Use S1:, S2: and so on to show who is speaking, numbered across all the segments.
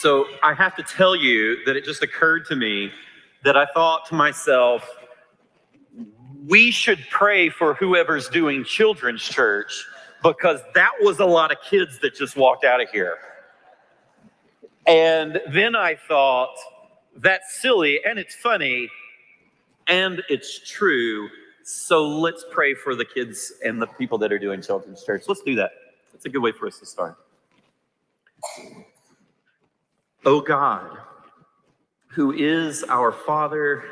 S1: So I have to tell you that it just occurred to me that I thought to myself, we should pray for whoever's doing children's church because that was a lot of kids that just walked out of here. And then I thought, that's silly and it's funny and it's true. So let's pray for the kids and the people that are doing children's church. Let's do that. That's a good way for us to start. Oh God, who is our Father,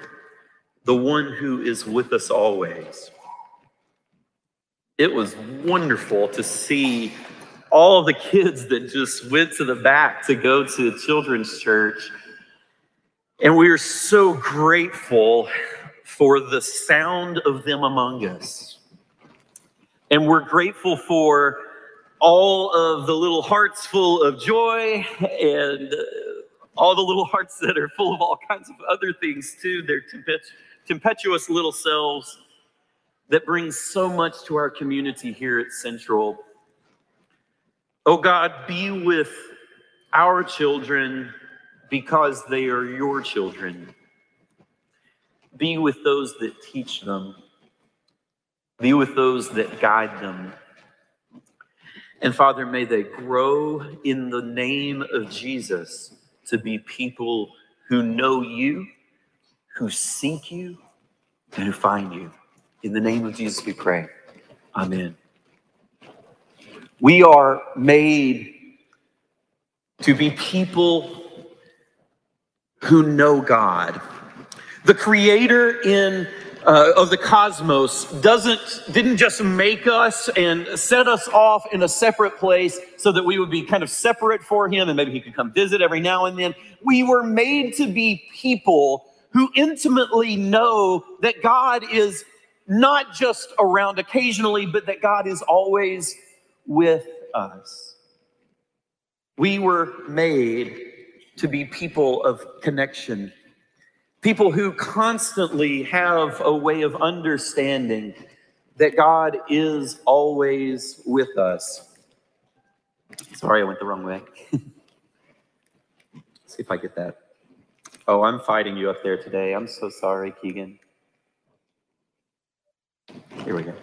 S1: the one who is with us always. It was wonderful to see all the kids that just went to the back to go to the children's church. And we are so grateful for the sound of them among us. And we're grateful for all of the little hearts full of joy and uh, all the little hearts that are full of all kinds of other things too. They're tempestuous little selves that bring so much to our community here at Central. Oh God, be with our children because they are your children. Be with those that teach them. Be with those that guide them. And Father, may they grow in the name of Jesus to be people who know you, who seek you, and who find you. In the name of Jesus, we pray. Amen. We are made to be people who know God. The creator in uh, of the cosmos doesn't didn't just make us and set us off in a separate place so that we would be kind of separate for him and maybe he could come visit every now and then. We were made to be people who intimately know that god is not just around occasionally but that god is always with us. We were made to be people of connection People who constantly have a way of understanding that God is always with us. Sorry, I went the wrong way. see if I get that. Oh, I'm fighting you up there today. I'm so sorry, Keegan. Here we go.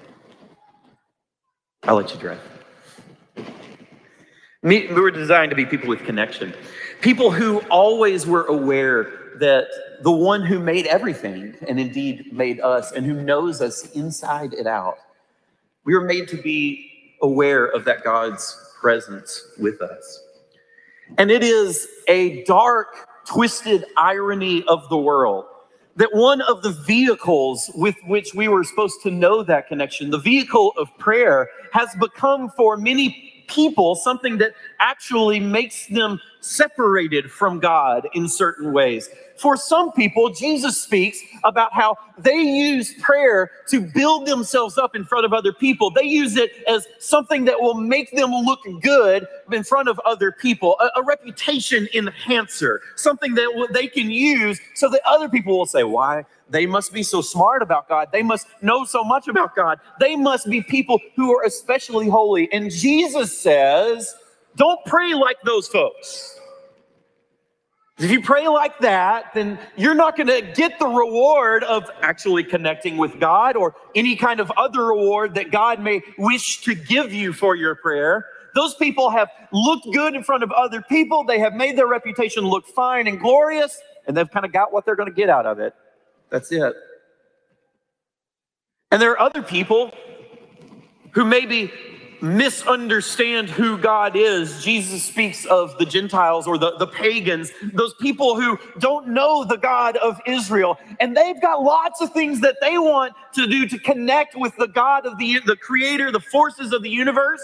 S1: I'll let you drive. We were designed to be people with connection, people who always were aware that the one who made everything and indeed made us and who knows us inside and out, we were made to be aware of that God's presence with us. And it is a dark, twisted irony of the world that one of the vehicles with which we were supposed to know that connection, the vehicle of prayer, has become for many people something that actually makes them separated from God in certain ways. For some people, Jesus speaks about how they use prayer to build themselves up in front of other people. They use it as something that will make them look good in front of other people, a, a reputation enhancer, something that they can use so that other people will say, Why? They must be so smart about God. They must know so much about God. They must be people who are especially holy. And Jesus says, Don't pray like those folks. If you pray like that, then you're not going to get the reward of actually connecting with God or any kind of other reward that God may wish to give you for your prayer. Those people have looked good in front of other people. They have made their reputation look fine and glorious, and they've kind of got what they're going to get out of it. That's it. And there are other people who maybe misunderstand who God is. Jesus speaks of the Gentiles or the, the pagans, those people who don't know the God of Israel. And they've got lots of things that they want to do to connect with the God of the, the creator, the forces of the universe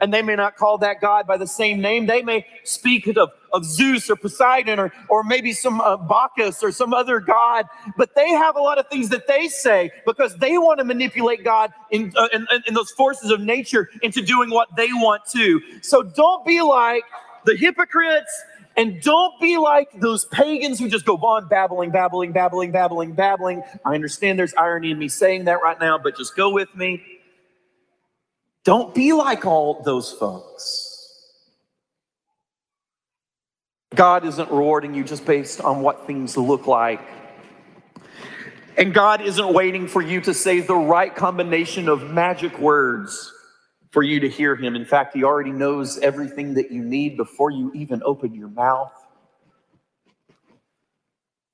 S1: and they may not call that God by the same name. They may speak of, of Zeus or Poseidon or, or maybe some uh, Bacchus or some other God, but they have a lot of things that they say because they want to manipulate God in, uh, in, in those forces of nature into doing what they want to. So don't be like the hypocrites and don't be like those pagans who just go on babbling, babbling, babbling, babbling, babbling. I understand there's irony in me saying that right now, but just go with me. Don't be like all those folks. God isn't rewarding you just based on what things look like. And God isn't waiting for you to say the right combination of magic words for you to hear Him. In fact, He already knows everything that you need before you even open your mouth.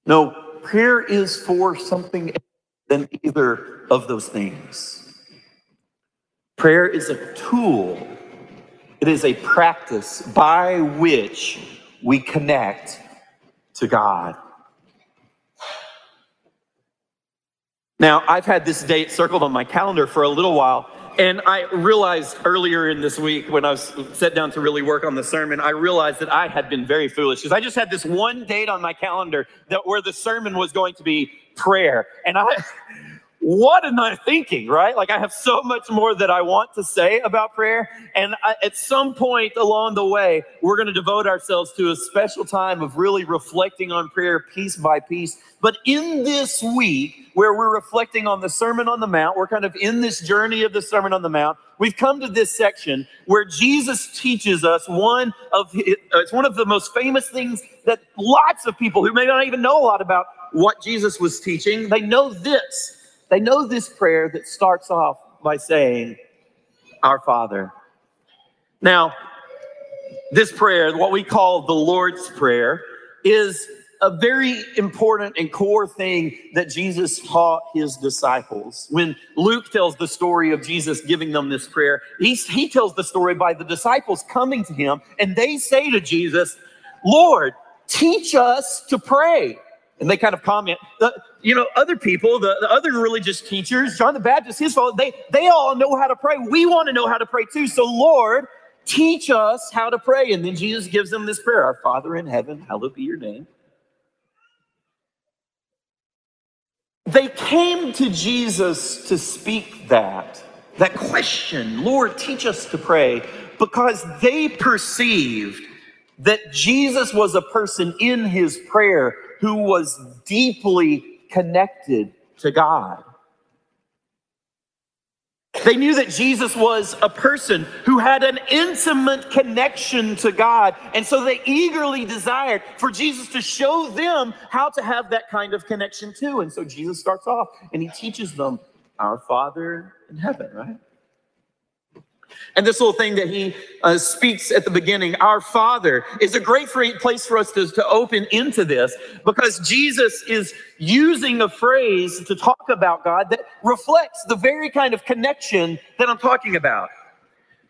S1: No, prayer is for something than either of those things. Prayer is a tool, it is a practice by which we connect to God. Now, I've had this date circled on my calendar for a little while, and I realized earlier in this week when I was set down to really work on the sermon, I realized that I had been very foolish because I just had this one date on my calendar that where the sermon was going to be prayer. And I what am I thinking, right? Like, I have so much more that I want to say about prayer. And I, at some point along the way, we're going to devote ourselves to a special time of really reflecting on prayer piece by piece. But in this week, where we're reflecting on the Sermon on the Mount, we're kind of in this journey of the Sermon on the Mount. We've come to this section where Jesus teaches us one of uh, it's one of the most famous things that lots of people who may not even know a lot about what Jesus was teaching, they know this they know this prayer that starts off by saying, Our Father. Now, this prayer, what we call the Lord's Prayer, is a very important and core thing that Jesus taught his disciples. When Luke tells the story of Jesus giving them this prayer, he, he tells the story by the disciples coming to him and they say to Jesus, Lord, teach us to pray. And they kind of comment, the, you know, other people, the, the other religious teachers, John the Baptist, his father, they, they all know how to pray. We want to know how to pray too. So, Lord, teach us how to pray. And then Jesus gives them this prayer Our Father in heaven, hallowed be your name. They came to Jesus to speak that, that question, Lord, teach us to pray, because they perceived that Jesus was a person in his prayer who was deeply connected to God. They knew that Jesus was a person who had an intimate connection to God. And so they eagerly desired for Jesus to show them how to have that kind of connection too. And so Jesus starts off and he teaches them, Our Father in heaven, right? And this little thing that he uh, speaks at the beginning, our Father, is a great place for us to, to open into this because Jesus is using a phrase to talk about God that reflects the very kind of connection that I'm talking about.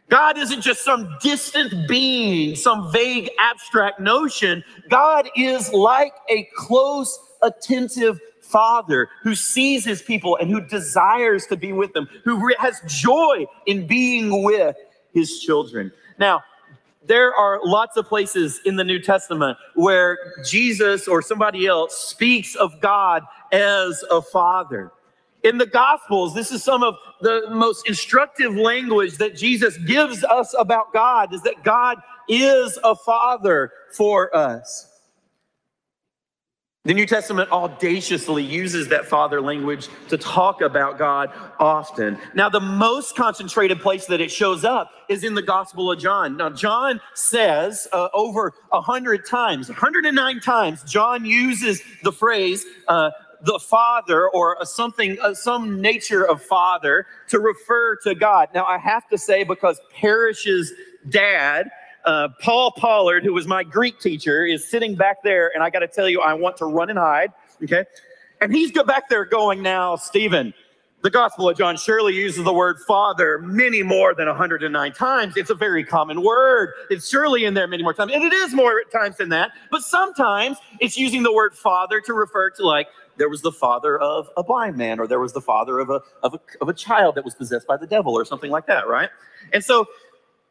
S1: God isn't just some distant being, some vague abstract notion. God is like a close, attentive father who sees his people and who desires to be with them, who has joy in being with his children. Now, there are lots of places in the New Testament where Jesus or somebody else speaks of God as a father. In the Gospels, this is some of the most instructive language that Jesus gives us about God is that God is a father for us. The New Testament audaciously uses that father language to talk about God often. Now, the most concentrated place that it shows up is in the Gospel of John. Now, John says uh, over a hundred times, 109 times, John uses the phrase, uh, the Father or something, uh, some nature of Father to refer to God. Now, I have to say, because Parrish's dad uh, Paul Pollard, who was my Greek teacher, is sitting back there, and I got to tell you, I want to run and hide. Okay, and he's go back there going, "Now, Stephen, the Gospel of John surely uses the word Father many more than 109 times. It's a very common word. It's surely in there many more times, and it is more times than that. But sometimes it's using the word Father to refer to like." There was the father of a blind man, or there was the father of a, of a of a child that was possessed by the devil, or something like that, right? And so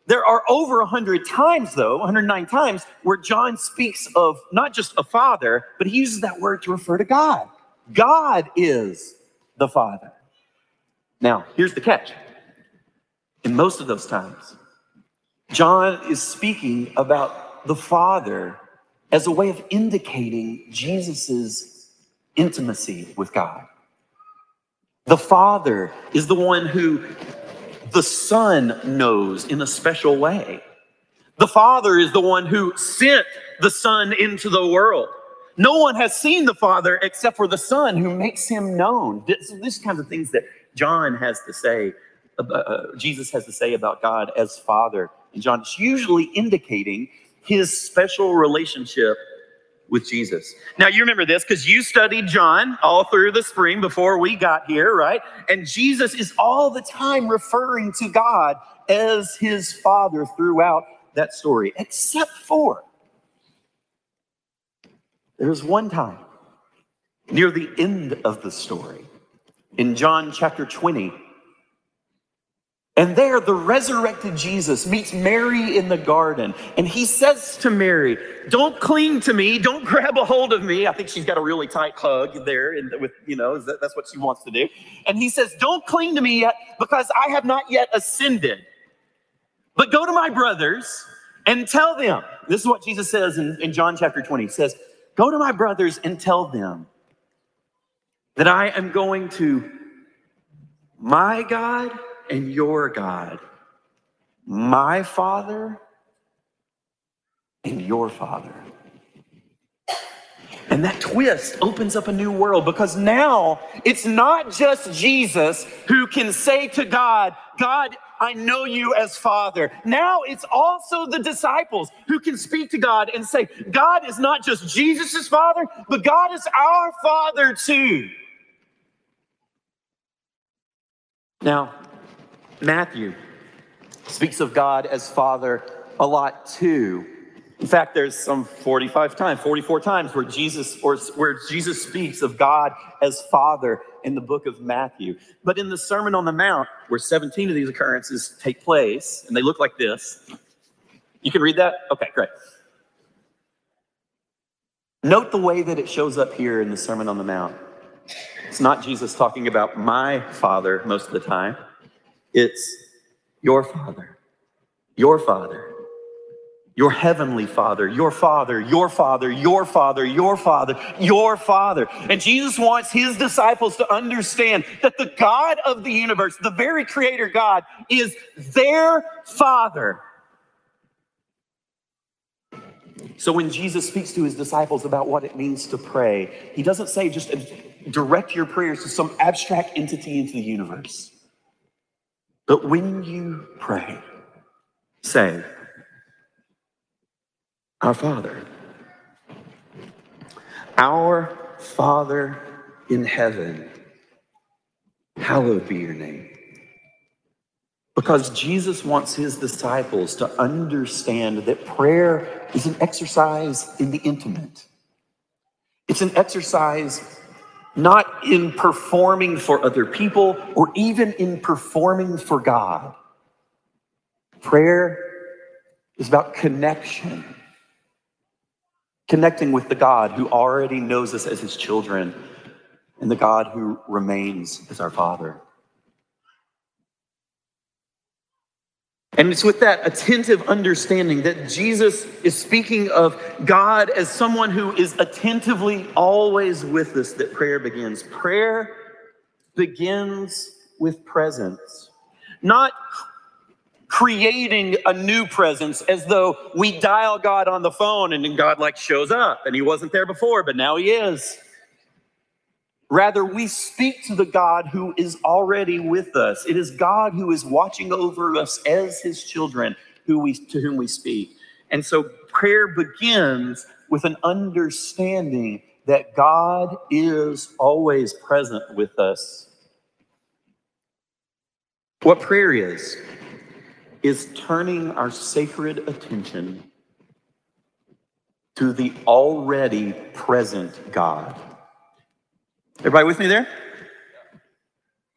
S1: there are over 100 times, though, 109 times, where John speaks of not just a father, but he uses that word to refer to God. God is the Father. Now, here's the catch. In most of those times, John is speaking about the Father as a way of indicating Jesus's intimacy with God. The Father is the one who the Son knows in a special way. The Father is the one who sent the Son into the world. No one has seen the Father except for the Son who makes him known. This, this kinds of things that John has to say, uh, uh, Jesus has to say about God as Father. And John is usually indicating his special relationship with Jesus. Now, you remember this because you studied John all through the spring before we got here, right? And Jesus is all the time referring to God as his Father throughout that story, except for there's one time near the end of the story in John chapter 20 and there, the resurrected Jesus meets Mary in the garden, and he says to Mary, Don't cling to me, don't grab a hold of me. I think she's got a really tight hug there, and with you know, that's what she wants to do. And he says, Don't cling to me yet, because I have not yet ascended. But go to my brothers and tell them. This is what Jesus says in, in John chapter 20. He says, Go to my brothers and tell them that I am going to my God and your God, my Father and your Father. And that twist opens up a new world because now it's not just Jesus who can say to God, God, I know you as Father. Now it's also the disciples who can speak to God and say, God is not just Jesus' Father, but God is our Father too. Now, Matthew speaks of God as Father a lot too. In fact, there's some 45 times, 44 times where Jesus or where Jesus speaks of God as Father in the book of Matthew. But in the Sermon on the Mount, where 17 of these occurrences take place, and they look like this. You can read that? Okay, great. Note the way that it shows up here in the Sermon on the Mount. It's not Jesus talking about my Father most of the time. It's your Father, your Father, your Heavenly Father, your Father, your Father, your Father, your Father, your Father. And Jesus wants his disciples to understand that the God of the universe, the very Creator God, is their Father. So when Jesus speaks to his disciples about what it means to pray, he doesn't say just direct your prayers to some abstract entity into the universe. But when you pray, say, Our Father, our Father in heaven, hallowed be your name. Because Jesus wants his disciples to understand that prayer is an exercise in the intimate. It's an exercise not in performing for other people or even in performing for God. Prayer is about connection, connecting with the God who already knows us as his children and the God who remains as our Father. And it's with that attentive understanding that Jesus is speaking of God as someone who is attentively always with us that prayer begins. Prayer begins with presence, not creating a new presence as though we dial God on the phone and then God like shows up and he wasn't there before, but now he is. Rather, we speak to the God who is already with us. It is God who is watching over us as his children who we, to whom we speak. And so prayer begins with an understanding that God is always present with us. What prayer is, is turning our sacred attention to the already present God. Everybody with me there?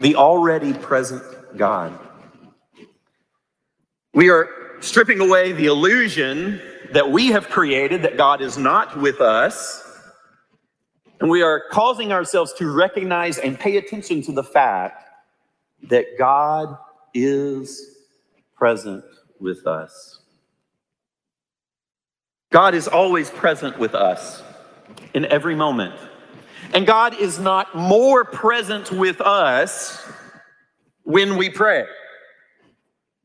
S1: The already present God. We are stripping away the illusion that we have created that God is not with us. And we are causing ourselves to recognize and pay attention to the fact that God is present with us. God is always present with us in every moment. And God is not more present with us when we pray,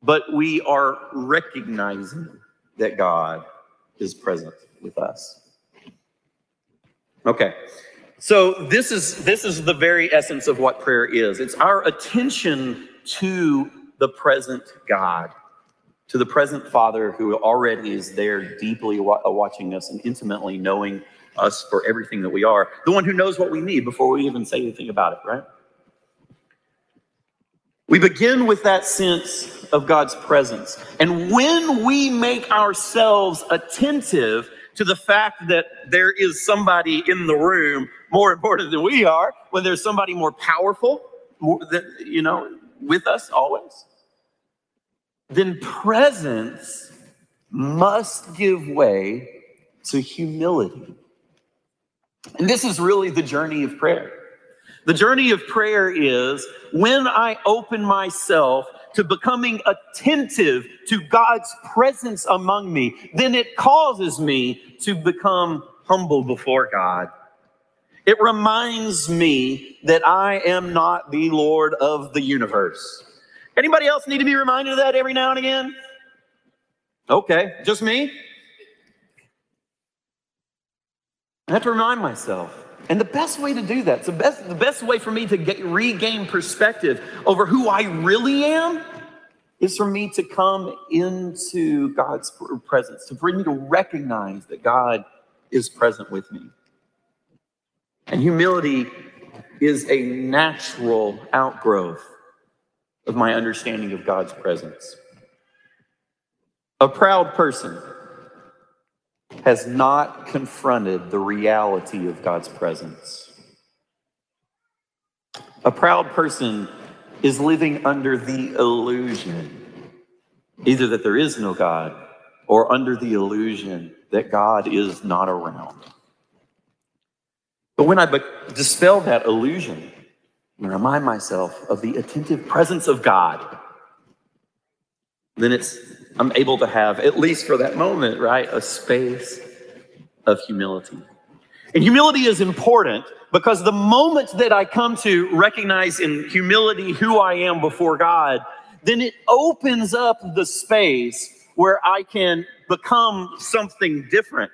S1: but we are recognizing that God is present with us. Okay. So this is this is the very essence of what prayer is. It's our attention to the present God, to the present Father who already is there deeply watching us and intimately knowing us for everything that we are, the one who knows what we need before we even say anything about it, right? We begin with that sense of God's presence. And when we make ourselves attentive to the fact that there is somebody in the room more important than we are, when there's somebody more powerful, more than, you know, with us always, then presence must give way to humility. And this is really the journey of prayer. The journey of prayer is when I open myself to becoming attentive to God's presence among me, then it causes me to become humble before God. It reminds me that I am not the Lord of the universe. Anybody else need to be reminded of that every now and again? Okay, just me? I have to remind myself. And the best way to do that, the best, the best way for me to get, regain perspective over who I really am, is for me to come into God's presence, to for me to recognize that God is present with me. And humility is a natural outgrowth of my understanding of God's presence. A proud person has not confronted the reality of God's presence. A proud person is living under the illusion, either that there is no God or under the illusion that God is not around. But when I dispel that illusion and remind myself of the attentive presence of God, then it's I'm able to have, at least for that moment, right, a space of humility. And humility is important because the moment that I come to recognize in humility who I am before God, then it opens up the space where I can become something different.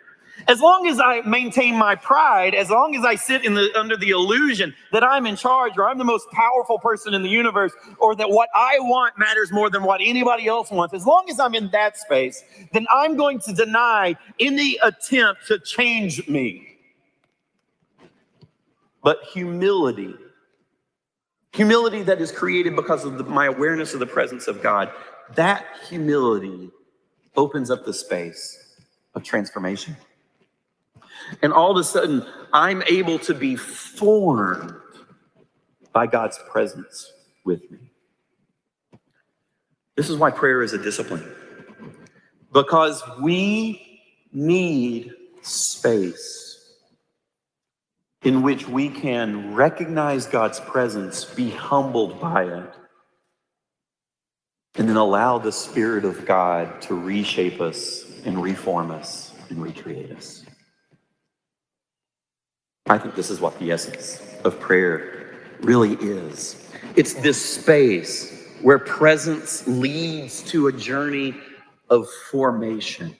S1: As long as I maintain my pride, as long as I sit the, under the illusion that I'm in charge or I'm the most powerful person in the universe or that what I want matters more than what anybody else wants, as long as I'm in that space, then I'm going to deny any attempt to change me. But humility, humility that is created because of the, my awareness of the presence of God, that humility opens up the space of transformation. And all of a sudden, I'm able to be formed by God's presence with me. This is why prayer is a discipline. Because we need space in which we can recognize God's presence, be humbled by it, and then allow the Spirit of God to reshape us and reform us and recreate us. I think this is what the essence of prayer really is. It's this space where presence leads to a journey of formation.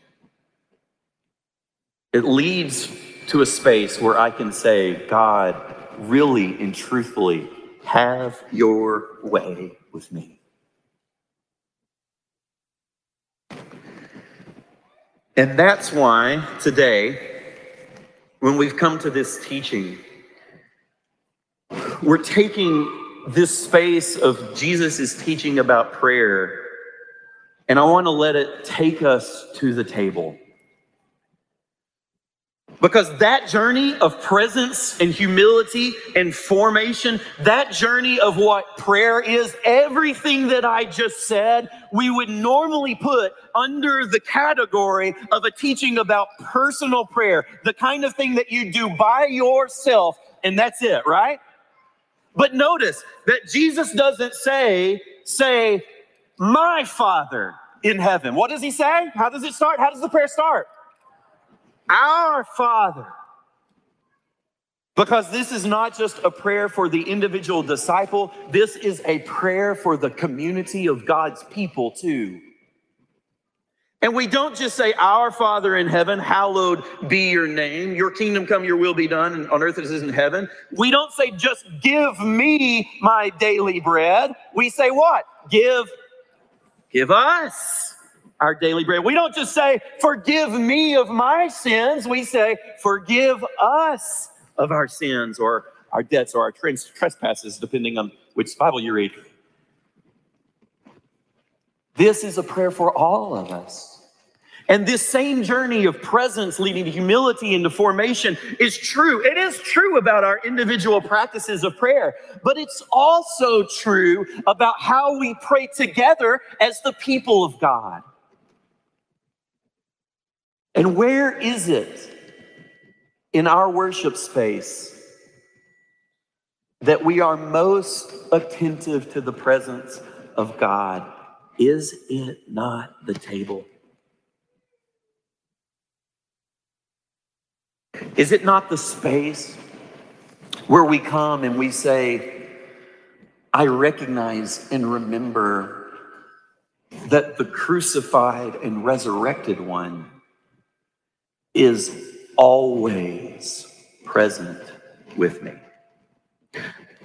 S1: It leads to a space where I can say, God, really and truthfully, have your way with me. And that's why today when we've come to this teaching, we're taking this space of Jesus' teaching about prayer, and I want to let it take us to the table. Because that journey of presence and humility and formation, that journey of what prayer is, everything that I just said, we would normally put under the category of a teaching about personal prayer, the kind of thing that you do by yourself, and that's it, right? But notice that Jesus doesn't say, say, my Father in heaven. What does he say? How does it start? How does the prayer start? Our Father. Because this is not just a prayer for the individual disciple, this is a prayer for the community of God's people too. And we don't just say, Our Father in heaven, hallowed be your name. Your kingdom come, your will be done on earth as it is in heaven. We don't say, Just give me my daily bread. We say, What? Give, give us our daily bread. We don't just say, Forgive me of my sins. We say, Forgive us of our sins or our debts or our trespasses, depending on which Bible you read. This is a prayer for all of us. And this same journey of presence leading to humility and to formation is true. It is true about our individual practices of prayer, but it's also true about how we pray together as the people of God. And where is it in our worship space that we are most attentive to the presence of God? Is it not the table? Is it not the space where we come and we say, I recognize and remember that the crucified and resurrected one is always present with me?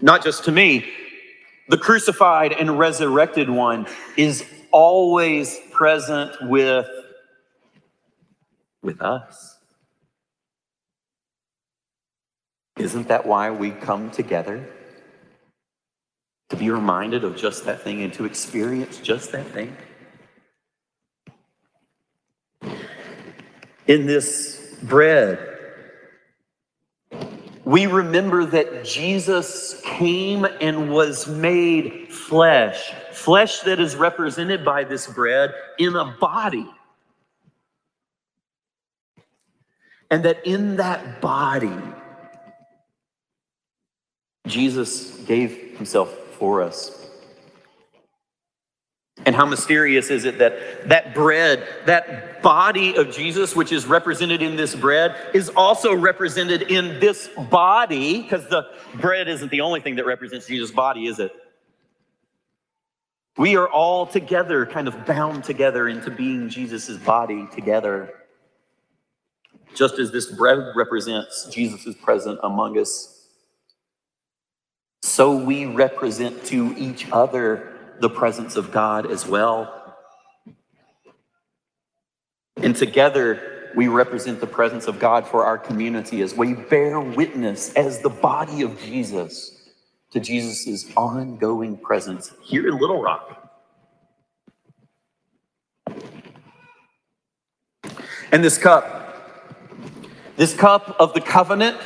S1: Not just to me, the crucified and resurrected one is always present with, with us. Isn't that why we come together? To be reminded of just that thing and to experience just that thing? In this bread, we remember that Jesus came and was made flesh, flesh that is represented by this bread in a body. And that in that body, Jesus gave himself for us. And how mysterious is it that that bread, that body of Jesus, which is represented in this bread, is also represented in this body, because the bread isn't the only thing that represents Jesus' body, is it? We are all together, kind of bound together into being Jesus' body together. Just as this bread represents Jesus' present among us so we represent to each other the presence of God as well. And together, we represent the presence of God for our community as we bear witness as the body of Jesus to Jesus' ongoing presence here in Little Rock. And this cup, this cup of the covenant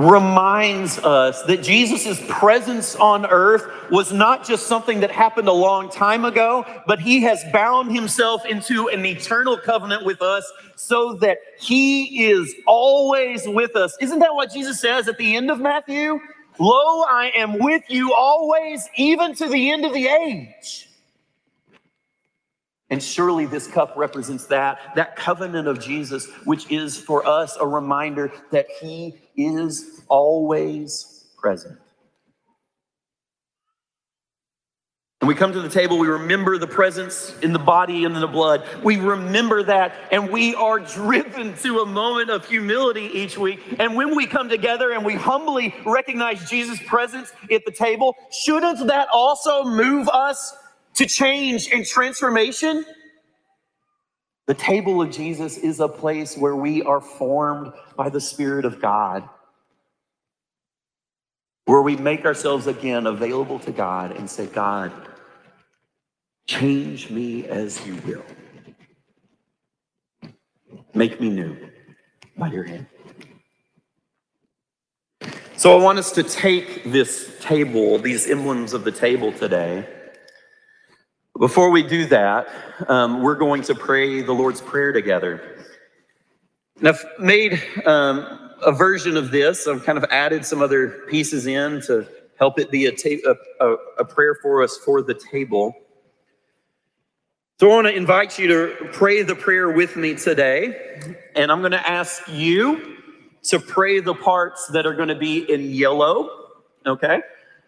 S1: reminds us that Jesus' presence on earth was not just something that happened a long time ago, but he has bound himself into an eternal covenant with us so that he is always with us. Isn't that what Jesus says at the end of Matthew? Lo, I am with you always, even to the end of the age. And surely this cup represents that, that covenant of Jesus, which is for us a reminder that he is always present. And we come to the table, we remember the presence in the body and in the blood. We remember that, and we are driven to a moment of humility each week. And when we come together and we humbly recognize Jesus' presence at the table, shouldn't that also move us to change and transformation. The table of Jesus is a place where we are formed by the Spirit of God, where we make ourselves again available to God and say, God, change me as you will. Make me new by your hand. So I want us to take this table, these emblems of the table today before we do that, um, we're going to pray the Lord's Prayer together. And I've made um, a version of this. I've kind of added some other pieces in to help it be a, ta- a, a prayer for us for the table. So I want to invite you to pray the prayer with me today. And I'm going to ask you to pray the parts that are going to be in yellow, okay?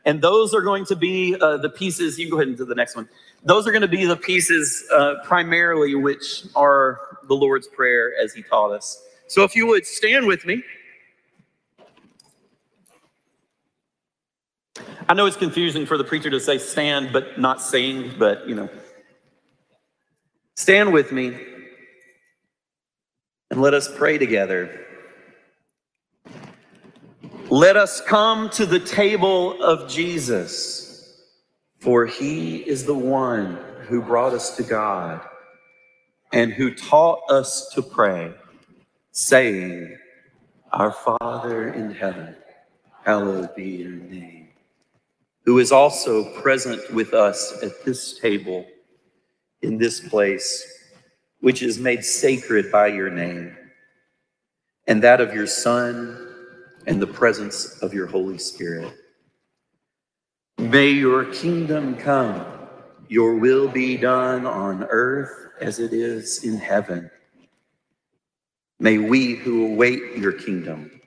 S1: And those are going to be uh, the pieces, you go ahead do the next one. Those are going to be the pieces uh, primarily which are the Lord's Prayer as He taught us. So if you would stand with me. I know it's confusing for the preacher to say stand but not sing, but you know. Stand with me and let us pray together. Let us come to the table of Jesus, for he is the one who brought us to God and who taught us to pray, saying, Our Father in heaven, hallowed be your name, who is also present with us at this table in this place, which is made sacred by your name, and that of your Son and the presence of your Holy Spirit. May your kingdom come, your will be done on earth as it is in heaven. May we who await your kingdom,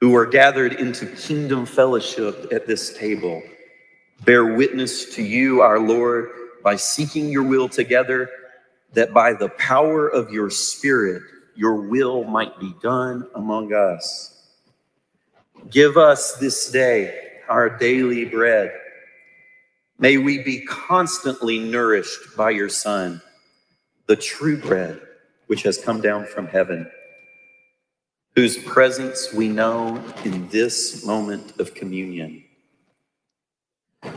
S1: who are gathered into kingdom fellowship at this table, bear witness to you, our Lord, by seeking your will together, that by the power of your Spirit, your will might be done among us. Give us this day our daily bread. May we be constantly nourished by your Son, the true bread which has come down from heaven, whose presence we know in this moment of communion.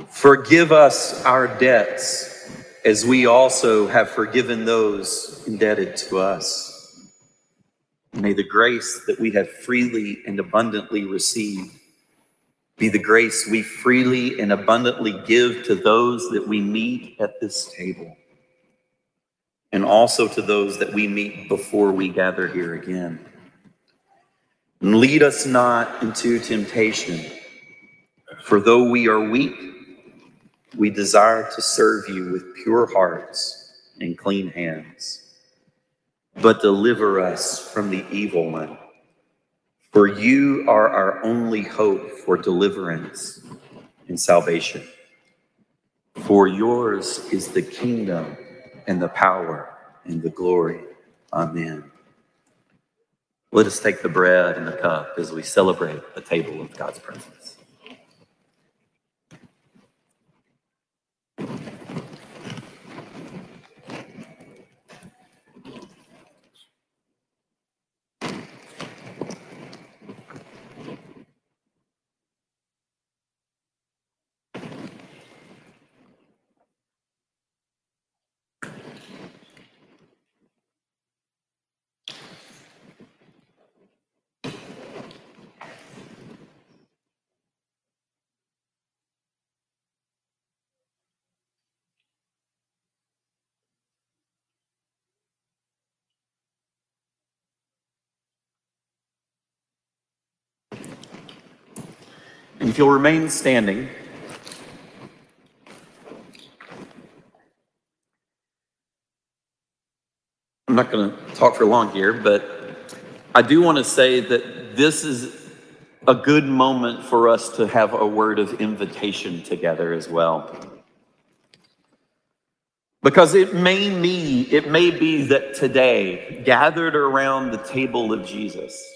S1: Forgive us our debts as we also have forgiven those indebted to us May the grace that we have freely and abundantly received be the grace we freely and abundantly give to those that we meet at this table, and also to those that we meet before we gather here again. And lead us not into temptation, for though we are weak, we desire to serve you with pure hearts and clean hands but deliver us from the evil one. For you are our only hope for deliverance and salvation. For yours is the kingdom and the power and the glory. Amen. Let us take the bread and the cup as we celebrate the table of God's presence. And if you'll remain standing, I'm not going to talk for long here, but I do want to say that this is a good moment for us to have a word of invitation together as well. Because it may be, it may be that today, gathered around the table of Jesus,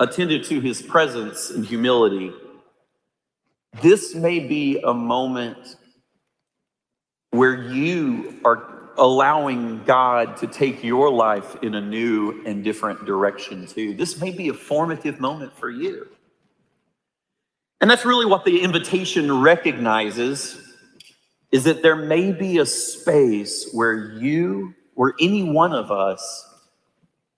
S1: attended to his presence and humility, this may be a moment where you are allowing God to take your life in a new and different direction too. This may be a formative moment for you. And that's really what the invitation recognizes is that there may be a space where you or any one of us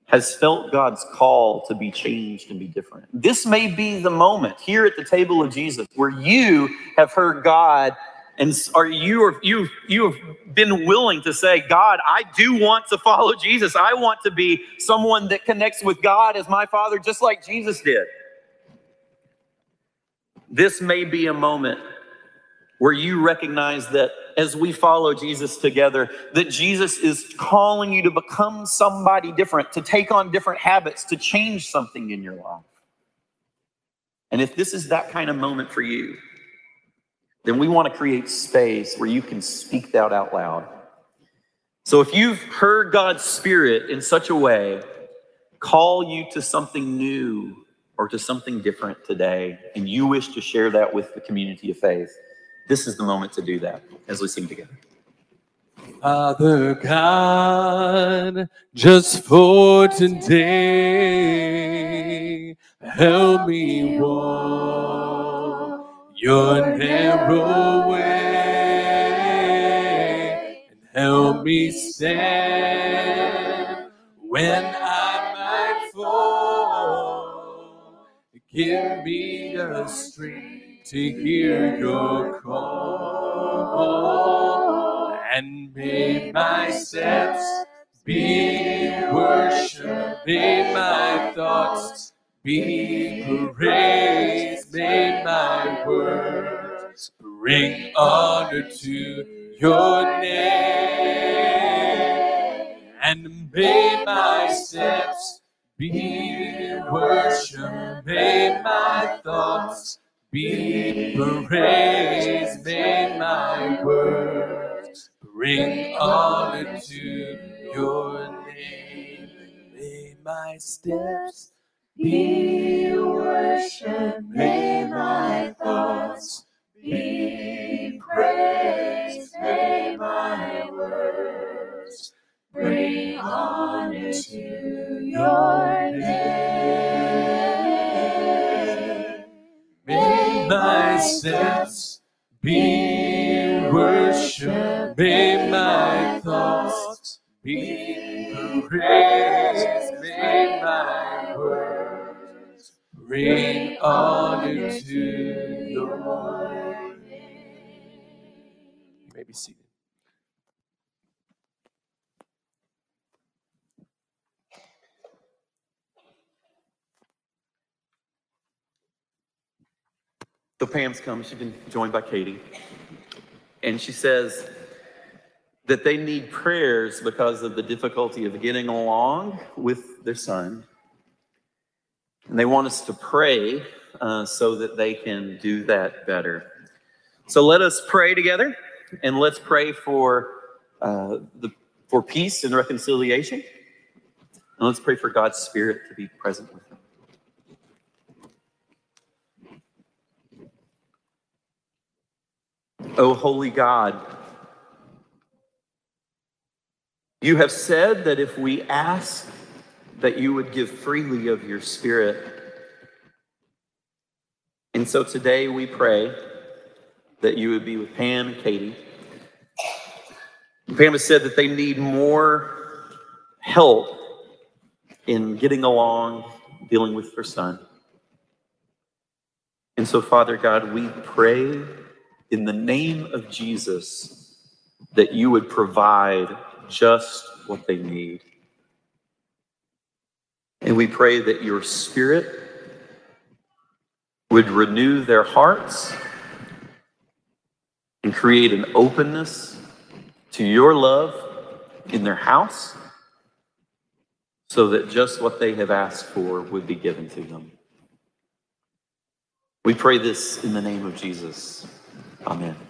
S1: has felt God's call to be changed and be different. This may be the moment here at the table of Jesus where you have heard God and are you or you you have been willing to say, God, I do want to follow Jesus. I want to be someone that connects with God as my Father, just like Jesus did. This may be a moment where you recognize that as we follow Jesus together, that Jesus is calling you to become somebody different, to take on different habits, to change something in your life. And if this is that kind of moment for you, then we want to create space where you can speak that out loud. So if you've heard God's Spirit in such a way, call you to something new or to something different today, and you wish to share that with the community of faith, this is the moment to do that as we sing together.
S2: Father God, just for today, help me walk your narrow way and help me stand when I might fall. Give me the strength to hear your call and may my steps be worship, may my thoughts be praise, may my words bring honor to your name, and may my steps be worship, may my thoughts be praise, may my words bring honor to your name. May my steps be worship, may my thoughts be praise, may my words bring honor to your name. My steps be worship, may my thoughts be praise, may my words bring honor to your name. You may be seated.
S1: So Pam's come, she's been joined by Katie. And she says that they need prayers because of the difficulty of getting along with their son. And they want us to pray uh, so that they can do that better. So let us pray together and let's pray for uh, the for peace and reconciliation. And let's pray for God's Spirit to be present with them. O holy God, you have said that if we ask, that you would give freely of your Spirit. And so today we pray that you would be with Pam and Katie. Pam has said that they need more help in getting along, dealing with their son. And so, Father God, we pray in the name of Jesus that you would provide just what they need. And we pray that your spirit would renew their hearts and create an openness to your love in their house so that just what they have asked for would be given to them. We pray this in the name of Jesus. Amen.